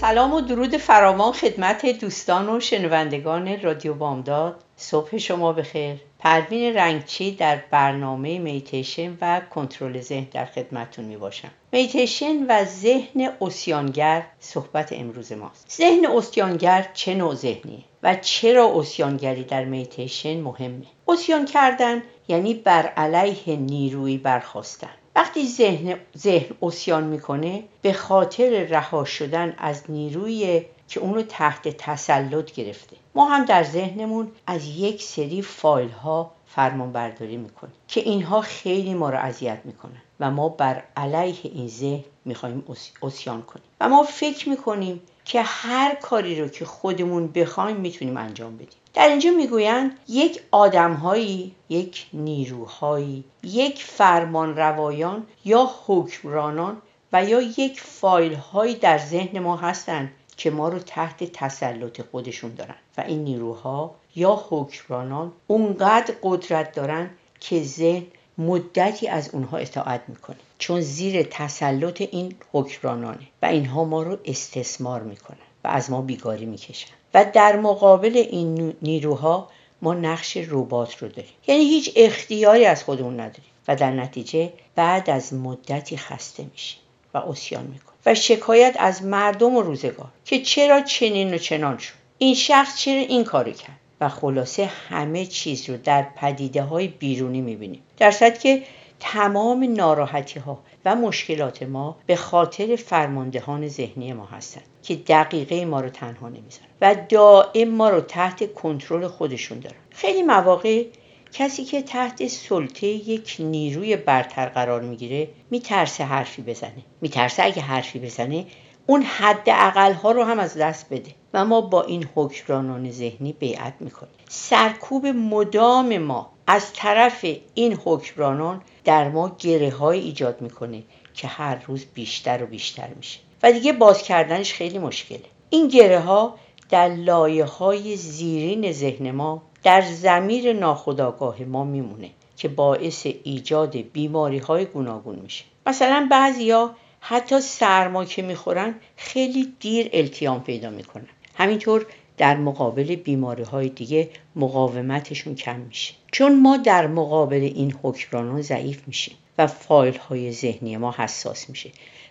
سلام و درود فراوان خدمت دوستان و شنوندگان رادیو بامداد. صبح شما بخیر. پروین رنگچی در برنامه مدیتیشن و کنترل ذهن در خدمتتون می باشم مدیتیشن و ذهن عصیانگر صحبت امروز ماست. ذهن عصیانگر چه نوع ذهنیه و چرا عصیانگری در مدیتیشن مهمه؟ عصیان کردن یعنی بر علیه نیروی برخاستن وقتی ذهن ذهن عصیان می‌کنه به خاطر رها شدن از نیروی که اونو تحت تسلط گرفته. ما هم در ذهنمون از یک سری فایل ها فرمان برداری می‌کنیم که اینها خیلی ما رو اذیت می‌کنن و ما بر علیه این ذهن می‌خوایم اسیان کنیم. و ما فکر می‌کنیم که هر کاری رو که خودمون بخوایم می‌تونیم انجام بدیم. در اینجا می‌گویند یک آدمهایی یک نیروهایی یک فرمان روایان یا حکمرانان و یا یک فایل هایی در ذهن ما هستند که ما رو تحت تسلط خودشون دارن. و این نیروها یا حکمرانان اونقدر قدرت دارن که ذهن مدتی از اونها اطاعت می‌کنه. چون زیر تسلط این حکمرانانه و اینها ما رو استثمار می‌کنن. و از ما بیگاری می‌کشن. و در مقابل این نیروها ما نقش ربات رو داریم. یعنی هیچ اختیاری از خودمون نداریم. و در نتیجه بعد از مدتی خسته میشیم و اسیان می‌کنیم. و شکایت از مردم و روزگار که چرا چنین و چنان شد. این شخص چرا این کاری کرد؟ و خلاصه همه چیز رو در پدیده های بیرونی می‌بینیم. در که تمام ناراحتی ها مشکلات ما به خاطر فرماندهان ذهنی ما هستند که دقیقه ما رو تنها نمی‌ذارن و دائم ما رو تحت کنترل خودشون دارن. خیلی مواقع کسی که تحت سلطه یک نیروی برتر قرار می‌گیره میترسه حرفی بزنه. میترسه اگه حرفی بزنه اون حد اقل ها رو هم از دست بده و ما با این حکمرانان ذهنی بیعت می‌کنیم. سرکوب مدام ما از طرف این حکمرانان در ما گره های ایجاد می‌کنه که هر روز بیشتر و بیشتر میشه. و دیگه باز کردنش خیلی مشکله این گره ها در لایه های زیرین ذهن ما در زمیر ناخودآگاه ما میمونه که باعث ایجاد بیماری های گوناگون میشه. مثلا بعضیا حتی سرما که می‌خورن خیلی دیر التیام پیدا می‌کنن. همینطور در مقابل بیماری های دیگه مقاومتشون کم میشه. چون ما در مقابل این حکمرانان ضعیف میشیم و فایل های ذهنی ما حساس میشه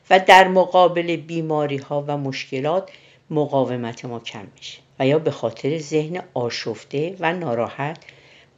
و در مقابل بیماری ها و مشکلات مقاومت ما کم میشه. و یا به خاطر ذهن آشفته و ناراحت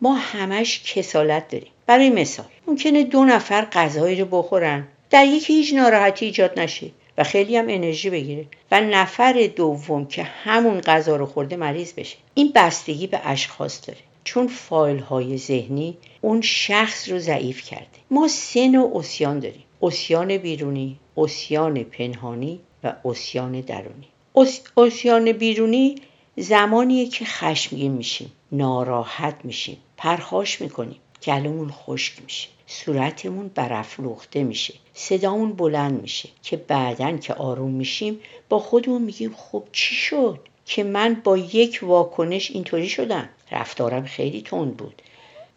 ما همش کسالت داریم. برای مثال ممکنه دو نفر غذایی رو بخورن. در یکی هیچ ناراحتی ایجاد نشه. و خیلی هم انرژی بگیره و نفر دوم که همون غذا رو خورده مریض بشه. این بستگی به اشخاص داره. چون فایل های ذهنی اون شخص رو ضعیف کرده. ما سه نوع اسیان داریم. اسیان بیرونی اسیان پنهانی و اسیان درونی. اسیان بیرونی زمانیه که خشمگین میشیم ناراحت میشیم پرخاش می‌کنیم گلومون خشک میشه. صورتمون برافروخته میشه. صدامون بلند میشه که بعدا که آروم میشیم با خودمون میگیم خب چی شد که من با یک واکنش اینطوری شدم؟ رفتارم خیلی تند بود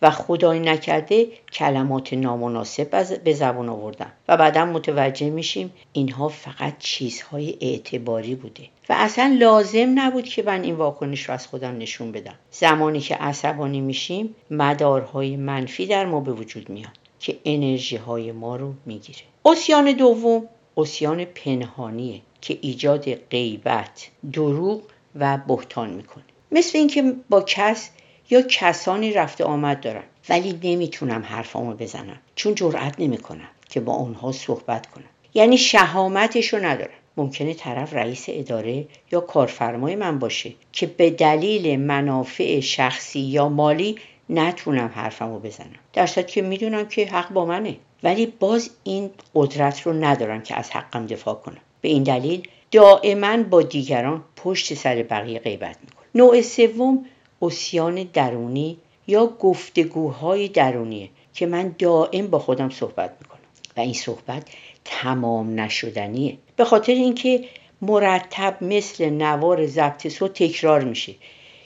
و خدای نکرده کلمات نامناسب به زبان آوردم و بعدا متوجه میشیم اینها فقط چیزهای اعتباری بوده و اصلا لازم نبود که من این واکنش رو از خودم نشون بدم. زمانی که عصبانی میشیم مدارهای منفی در ما به وجود میاد. که انرژی های ما رو می‌گیره. اسیان دوم اسیان پنهانیه که ایجاد غیبت دروغ و بهتان می‌کنه. مثل اینکه با کس یا کسانی رفته آمد دارم ولی نمی‌تونم حرفامو بزنم چون جرأت نمی‌کنم که با اونها صحبت کنم. یعنی شهامتش رو ندارم. ممکنه طرف رئیس اداره یا کارفرمای من باشه که به دلیل منافع شخصی یا مالی نتونم حرفمو بزنم. در که می‌دونم که حق با منه. ولی باز این قدرت رو ندارم که از حقم دفاع کنم. به این دلیل دائما با دیگران پشت سر بقیه غیبت می‌کنم. نوع سوم اسیان درونی یا گفتگوهای درونیه که من دائم با خودم صحبت می‌کنم. و این صحبت تمام نشدنیه. به خاطر اینکه مرتب مثل نوار ضبط صوت تکرار میشه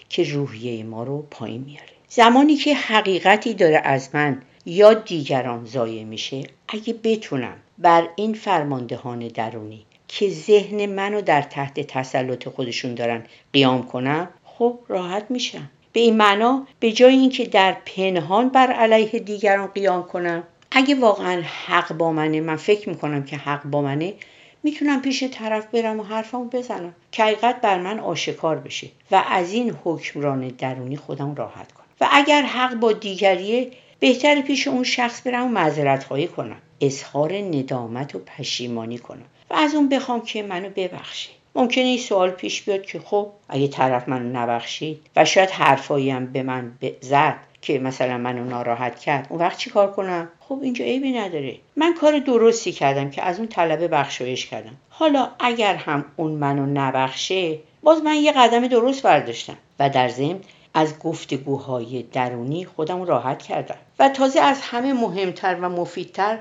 که روحیه ما رو پایین میاره. زمانی که حقیقتی داره از من یا دیگران ضایع میشه اگه بتونم بر این فرماندهان درونی که ذهن منو در تحت تسلط خودشون دارن قیام کنم خب راحت میشم. به این معنا به جای اینکه در پنهان بر علیه دیگران قیام کنم اگه واقعا حق با منه من فکر می‌کنم که حق با منه می‌تونم پیش طرف برم و حرفمو بزنم. که حقیقت بر من آشکار بشه و از این حکمران درونی خودم راحت و اگر حق با دیگریه بهتر پیش اون شخص برم و معذرت خواهی کنم. اظهار ندامت و پشیمانی کنم. و از اون بخوام که منو ببخشه ممکنه این سوال پیش بیاد که خب اگه طرف منو نبخشید و شاید حرفایی هم به من زد که مثلا منو ناراحت کرد اون وقت چی کار کنم؟ خب اینجا عیبی نداره. من کار درستی کردم که از اون طلب بخشایش کردم. حالا اگر هم اون منو نبخشه باز من یه قدم درست برداشتم و در ضمن از گفتگوهای درونی خودم راحت کردم. و تازه از همه مهمتر و مفیدتر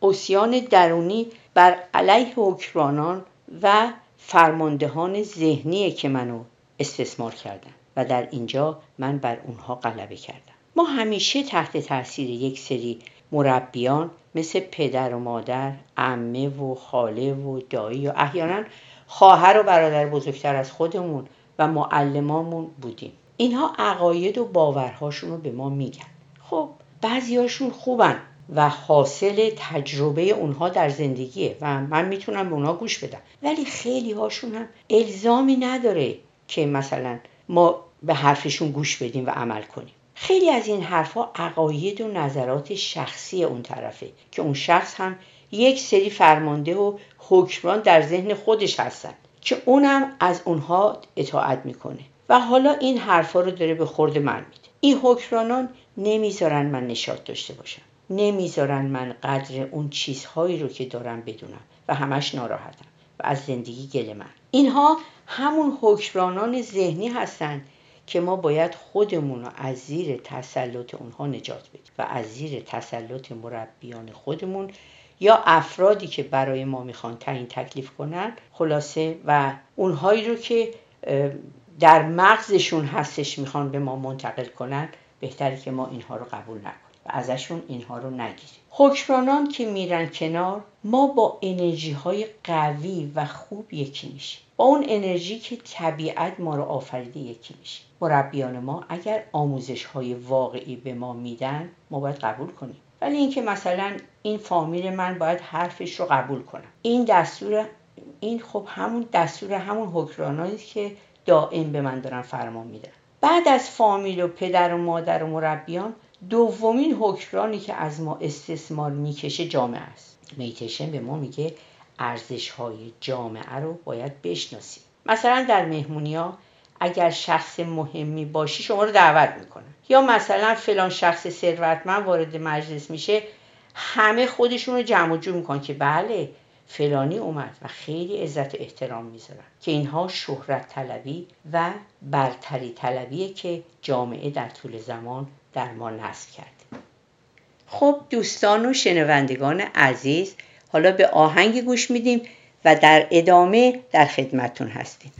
اوسیان درونی بر علیه حکرانان و فرماندهان ذهنی که منو استثمار کردن و در اینجا من بر اونها غلبه کردم. ما همیشه تحت تاثیر یک سری مربیان مثل پدر و مادر عمه و خاله و دایی و احیانا خواهر و برادر بزرگتر از خودمون و معلمامون بودیم. اینها عقاید و باورهاشون رو به ما میگن. خب بعضیاشون خوبن و حاصل تجربه اونها در زندگیه و من می‌تونم به اونها گوش بدم. ولی خیلی هاشون هم الزامی نداره که مثلا ما به حرفشون گوش بدیم و عمل کنیم. خیلی از این حرفها عقاید و نظرات شخصی اون طرفه که اون شخص هم یک سری فرمانده و حکمران در ذهن خودش هستن که اونم از اونها اطاعت می‌کنه. و حالا این حرفها رو داره به خورد من میده. این حکمرانان نمی‌ذارن من نشاط داشته باشم. نمی‌ذارن من قدر اون چیزهایی رو که دارم بدونم و همش ناراحتم و از زندگی گله من. اینها همون حکمرانان ذهنی هستند که ما باید خودمون رو از زیر تسلط اونها نجات بدیم و از زیر تسلط مربیان خودمون یا افرادی که برای ما می‌خوان تعیین تکلیف کنن خلاصه و اونهایی رو که در مغزشون هستش می‌خوان به ما منتقل کنن بهتره که ما اینها رو قبول نکنیم و ازشون اینها رو نگیریم. حکمرانان که میرن کنار ما با انرژی های قوی و خوب یکی میشیم. با اون انرژی که طبیعت ما رو آفریده یکی میشیم. مربیان ما اگر آموزش های واقعی به ما میدن ما باید قبول کنیم. ولی اینکه مثلا این فامیل من باید حرفش رو قبول کنم. این دستور این خب همون دستور همون حکمرانایی که دائم به من دارن فرمان میدن. بعد از فامیل و پدر و مادر و مربیان دومین حکمرانی که از ما استثمار می‌کشه جامعه است. میتیشن به ما میگه ارزش های جامعه رو باید بشناسیم. مثلا در مهمونی ها اگر شخص مهمی باشی شما رو دعوت می‌کنن. یا مثلا فلان شخص ثروتمند وارد مجلس میشه همه خودشون رو جمع جور می‌کنن که بله فلانی اومد و خیلی عزت احترام می‌ذارن که اینها شهرت طلبی و برتری طلبیه که جامعه در طول زمان در ما نصب کرده. خب دوستان و شنوندگان عزیز حالا به آهنگ گوش میدیم و در ادامه در خدمتتون هستیم.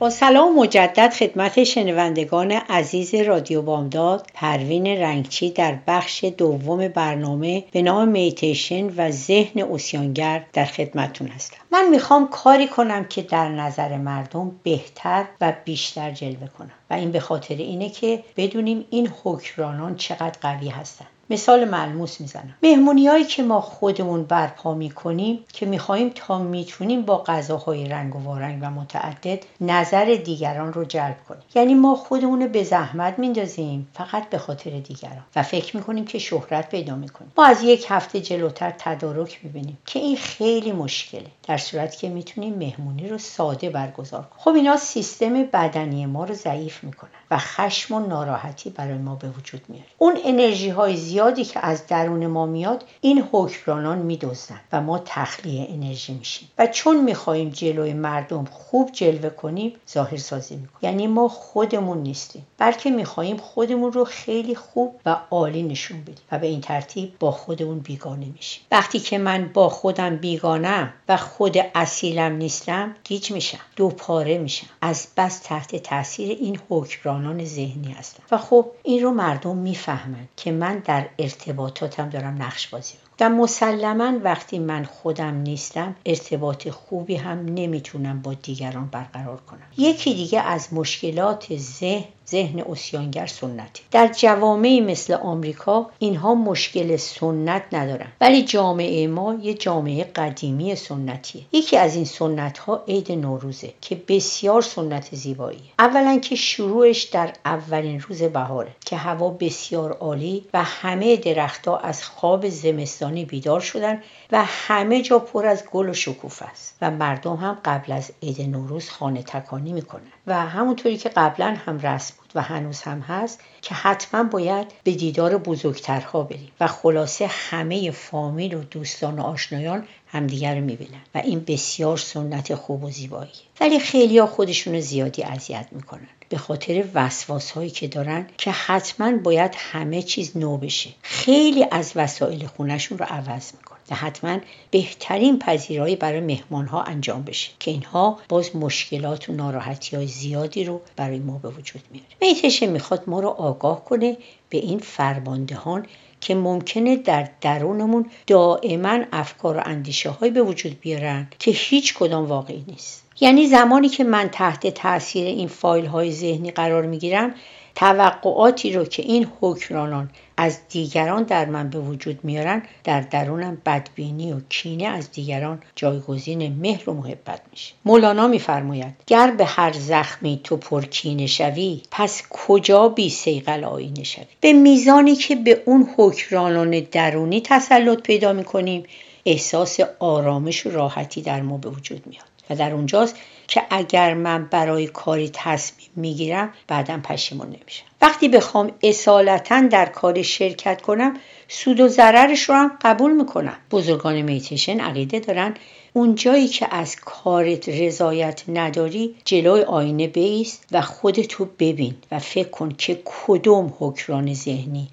با سلام مجدد خدمت شنوندگان عزیز رادیو بامداد پروین رنگچی در بخش دوم برنامه به نام میتیشن و ذهن اوسیانگر در خدمتون هستم. من می‌خوام کاری کنم که در نظر مردم بهتر و بیشتر جلوه کنم و این به خاطر اینه که بدونیم این حکرانان چقدر قوی هستند مثال ملموس می‌زنم. مهمونی که ما خودمون برپا می‌کنیم که می‌خواهیم تا می‌تونیم با غذاهای رنگ و وارنگ و متعدد نظر دیگران رو جلب کنیم. یعنی ما خودمون به زحمت میندازیم فقط به خاطر دیگران. و فکر می‌کنیم که شهرت پیدا می‌کنیم. ما از یک هفته جلوتر تدارک می‌بینیم که این خیلی مشکله در صورتی که می‌تونیم مهمونی رو ساده برگزار کنیم. خب اینا سیستم بدنی ما رو ضعیف می‌کنن و خشم و ناراحتی برای ما به وجود میاره. اون انرژی های زیادی که از درون ما میاد این حکمرانان میدزدن و ما تخلیه انرژی میشیم. و چون می‌خواهیم جلوی مردم خوب جلوه کنیم ظاهر سازی می‌کنیم. یعنی ما خودمون نیستیم بلکه می‌خواهیم خودمون رو خیلی خوب و عالی نشون بدیم و به این ترتیب با خودمون بیگانه میشیم. وقتی که من با خودم بیگانم و خود اصیلم نیستم گیج میشم دو پاره میشم. از بس تحت تاثیر این حکمرانان ذهنی هستم. و خب این رو مردم می‌فهمند که من در ارتباطاتم دارم نقش بازی می‌کنم. و مسلما وقتی من خودم نیستم ارتباط خوبی هم نمی‌تونم با دیگران برقرار کنم. یکی دیگه از مشکلات ذهن ذهن اسیانگر سنتی. در جوامعی مثل آمریکا اینها مشکل سنت ندارن. ولی جامعه ما یه جامعه قدیمی سنتیه. یکی از این سنت ها عید نوروزه که بسیار سنت زیباییه. اولا که شروعش در اولین روز بهاره که هوا بسیار عالی و همه درختها از خواب زمستانی بیدار شدن و همه جا پر از گل و شکوفه است. و مردم هم قبل از عید نوروز خانه تکانی می‌کنن. و همونطوری که قبلا هم رسم و هنوز هم هست که حتما باید به دیدار بزرگترها بریم و خلاصه همه فامیل و دوستان و آشنایان همدیگر رو می‌بینن و این بسیار سنت خوب و زیبایی. ولی خیلی ها خودشون زیادی اذیت می‌کنن به خاطر وسواس هایی که دارن که حتما باید همه چیز نو بشه. خیلی از وسایل خونشون رو عوض می‌کنن. و حتما بهترین پذیرایی برای مهمان ها انجام بشه که اینها باز مشکلات و ناراحتی های زیادی رو برای ما به وجود میاره. میتشه می‌خواد ما رو آگاه کنه به این فرماندهان که ممکنه در درونمون دائما افکار و اندیشه های به وجود بیارن که هیچ کدام واقعی نیست. یعنی زمانی که من تحت تاثیر این فایل های ذهنی قرار می‌گیرم توقعاتی رو که این حکمرانان از دیگران در من به وجود میارن در درونم بدبینی و کینه از دیگران جایگزین مهر و محبت میشه. مولانا میفرماید گر به هر زخمی تو پرکینه شوی پس کجا بی سیقل آینه شوی؟ به میزانی که به اون حکمرانان درونی تسلط پیدا می‌کنیم احساس آرامش و راحتی در ما به وجود میاد. و در اونجاست که اگر من برای کاری تصمیم می‌گیرم بعدا پشیمون نمیشم. وقتی بخوام اصالتا در کار شرکت کنم سود و ضررش رو هم قبول می‌کنم. بزرگان میتیشن عقیده دارن اون جایی که از کارت رضایت نداری جلوی آینه بیست و خودتو ببین و فکر کن که کدوم حکران ذهنی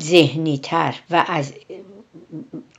ذهنی تر و از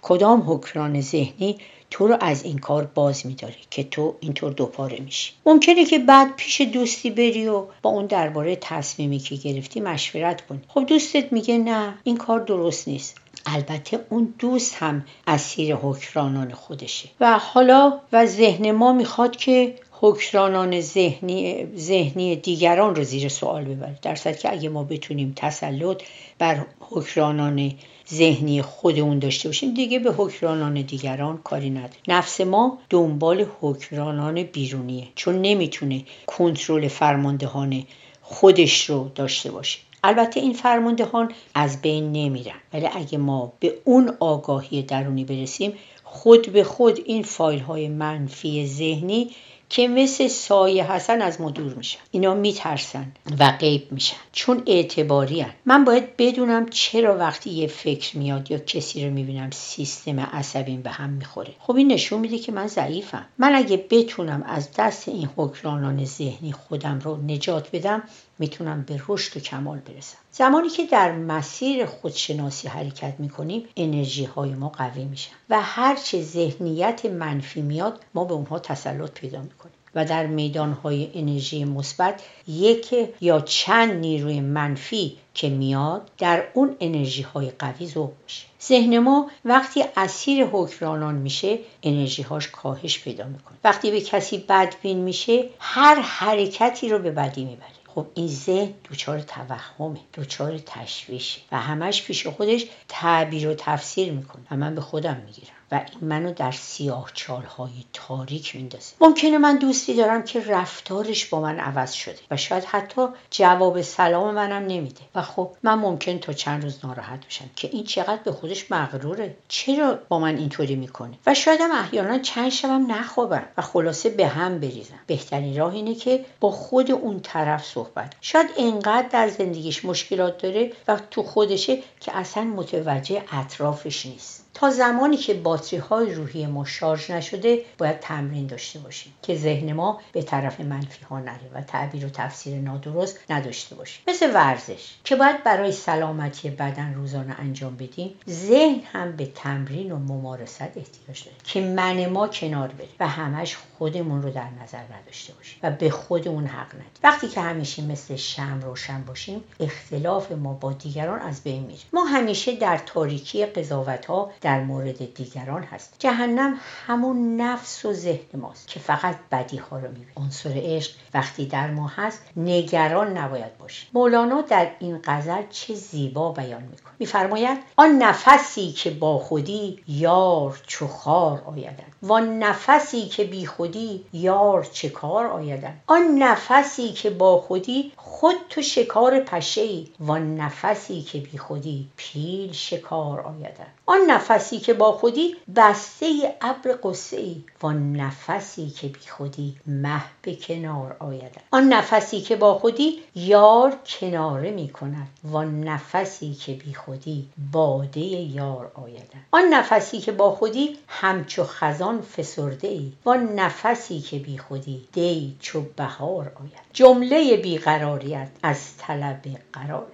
کدام حکران ذهنی تو رو از این کار باز میداره که تو اینطور دوپاره میشی. ممکنه که بعد پیش دوستی بری و با اون درباره تصمیمی که گرفتی مشورت کنی. خب دوستت میگه نه این کار درست نیست. البته اون دوست هم اسیر حکرانان خودشه. و حالا و ذهن ما می‌خواد که حکرانان ذهنی, ذهنی دیگران رو زیر سوال ببره در که اگه ما بتونیم تسلط بر حکرانان ذهنی خودمون داشته باشیم دیگه به حکرانان دیگران کاری نداره نفس ما دنبال حکرانان بیرونیه چون نمی‌تونه کنترل فرماندهان خودش رو داشته باشه. البته این فرماندهان از بین نمیرن ولی اگه ما به اون آگاهی درونی برسیم خود به خود این فایل های منفی ذهنی که مثل سایه حسن از ما دور میشن. اینا میترسن و غیب میشن. چون اعتباری هن. من باید بدونم چرا وقتی یه فکر میاد یا کسی رو می‌بینم سیستم عصبیم به هم می‌خوره. خب این نشون میده که من ضعیفم. من اگه بتونم از دست این حکرانان ذهنی خودم رو نجات بدم می‌تونم به رشد و کمال برسم. زمانی که در مسیر خودشناسی حرکت می‌کنیم انرژی های ما قوی میشن و هرچه ذهنیت منفی میاد ما به اونها تسلط پیدا می‌کنیم و در میدانهای انرژی مثبت یک یا چند نیروی منفی که میاد در اون انرژی های قوی ذوب میشه. ذهن ما وقتی اسیر حکمرانان میشه انرژی هاش کاهش پیدا می‌کنه. وقتی به کسی بدبین میشه هر حرکتی رو به بدی می‌بره. خب این ذهن دچار توهمه دچار تشویشه و همش پیش خودش تعبیر و تفسیر می‌کنه و من به خودم می‌گیرم. این منو در سیاه های تاریک میندازه. ممکنه من دوستی دارم که رفتارش با من عوض شده و شاید حتی جواب سلام منم نمیده. و خب من ممکن تا چند روز ناراحت بشم که این چقدر به خودش مغروره. چرا با من اینطوری می‌کنه؟ و شایدم احیانا چند شبم نخوابم و خلاصه به هم بریزم. بهترین راه اینه که با خود اون طرف صحبت شاید انقدر در زندگیش مشکلات داره و تو خودشه که اصلا متوجه اطرافش نیست. تا زمانی که باتری های روحی ما شارژ نشده باید تمرین داشته باشیم که ذهن ما به طرف منفی ها نره و تعبیر و تفسیر نادرست نداشته باشیم. مثل ورزش که باید برای سلامتی بدن روزانه انجام بدیم ذهن هم به تمرین و ممارست احتیاج داره که من ما کنار بره و همش خودمون رو در نظر نداشته باشیم و به خودمون حق ندیم. وقتی که همیشه مثل شم روشن باشیم اختلاف ما با دیگران از بین میره. ما همیشه در تاریکی قضاوت ها در مورد دیگران هست. جهنم همون نفس و ذهن ماست که فقط بدی ها رو می‌بینه. عنصر عشق وقتی در ما هست نگران نباید باشیم. مولانا در این غزل چه زیبا بیان می‌کنه. میفرماید آن نفسی که با خودی یار چو خار آیدن. و نفسی که بی خودی یار چه کار آیدن. آن نفسی که با خودی خود تو شکار پشه ای. و نفسی که بی خودی پیل شکار آیدن. آن نفسی که با خودی بسته ابر قصه ای. و نفسی که بی خودی مه به کنار آید. آن نفسی که با خودی یار کناره می کند. و نفسی که بی خودی باده یار آید. آن نفسی که با خودی همچو خزان فسرده ای. و نفسی که بی خودی دی چو بهار آید. جمله بیقراریت از طلب قرار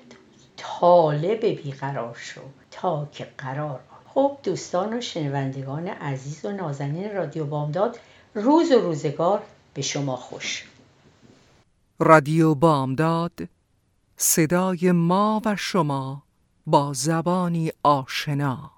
طالب بیقرار شو تا که قرار خب دوستان و شنوندگان عزیز و نازنین رادیو بامداد روز و روزگار به شما خوش. رادیو بامداد صدای ما و شما با زبانی آشنا.